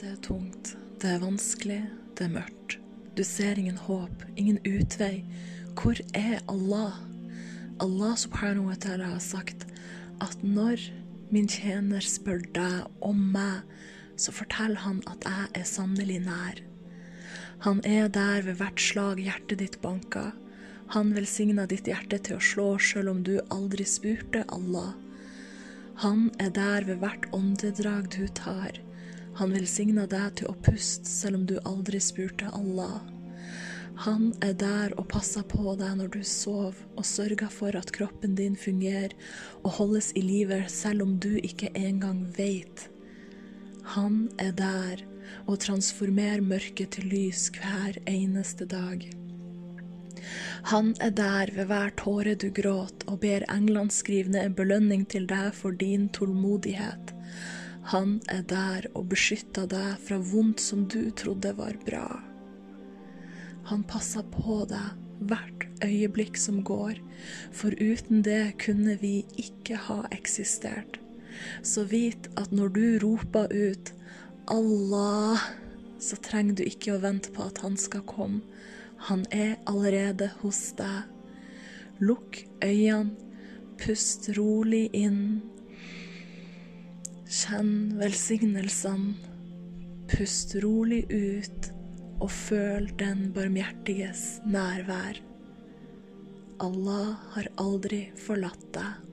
Det er tungt, det er vanskelig, det er mørkt. Du ser ingen håp, ingen utvei. Hvor er Allah? Allah subhanahu wa ta'ala har sagt at når min tjener spør deg om meg, så forteller han at jeg er sannelig nær. Han er der ved hvert slag hjertet ditt banker. Han velsigna ditt hjerte til å slå selv om du aldri spurte Allah. Han er der ved hvert åndedrag du tar. Han velsigna deg til å puste selv om du aldri spurte Allah. Han er der og passer på deg når du sover, og sørger for at kroppen din fungerer og holdes i live selv om du ikke engang veit. Han er der og transformerer mørket til lys hver eneste dag. Han er der ved hver tåre du gråt, og ber englene skrive ned en belønning til deg for din tålmodighet. Han er der og beskytter deg fra vondt som du trodde var bra. Han passer på deg hvert øyeblikk som går, for uten det kunne vi ikke ha eksistert. Så vit at når du roper ut Allah, så trenger du ikke å vente på at han skal komme. Han er allerede hos deg. Lukk øynene, pust rolig inn. Kjenn velsignelsene. Pust rolig ut og føl den barmhjertiges nærvær. Allah har aldri forlatt deg.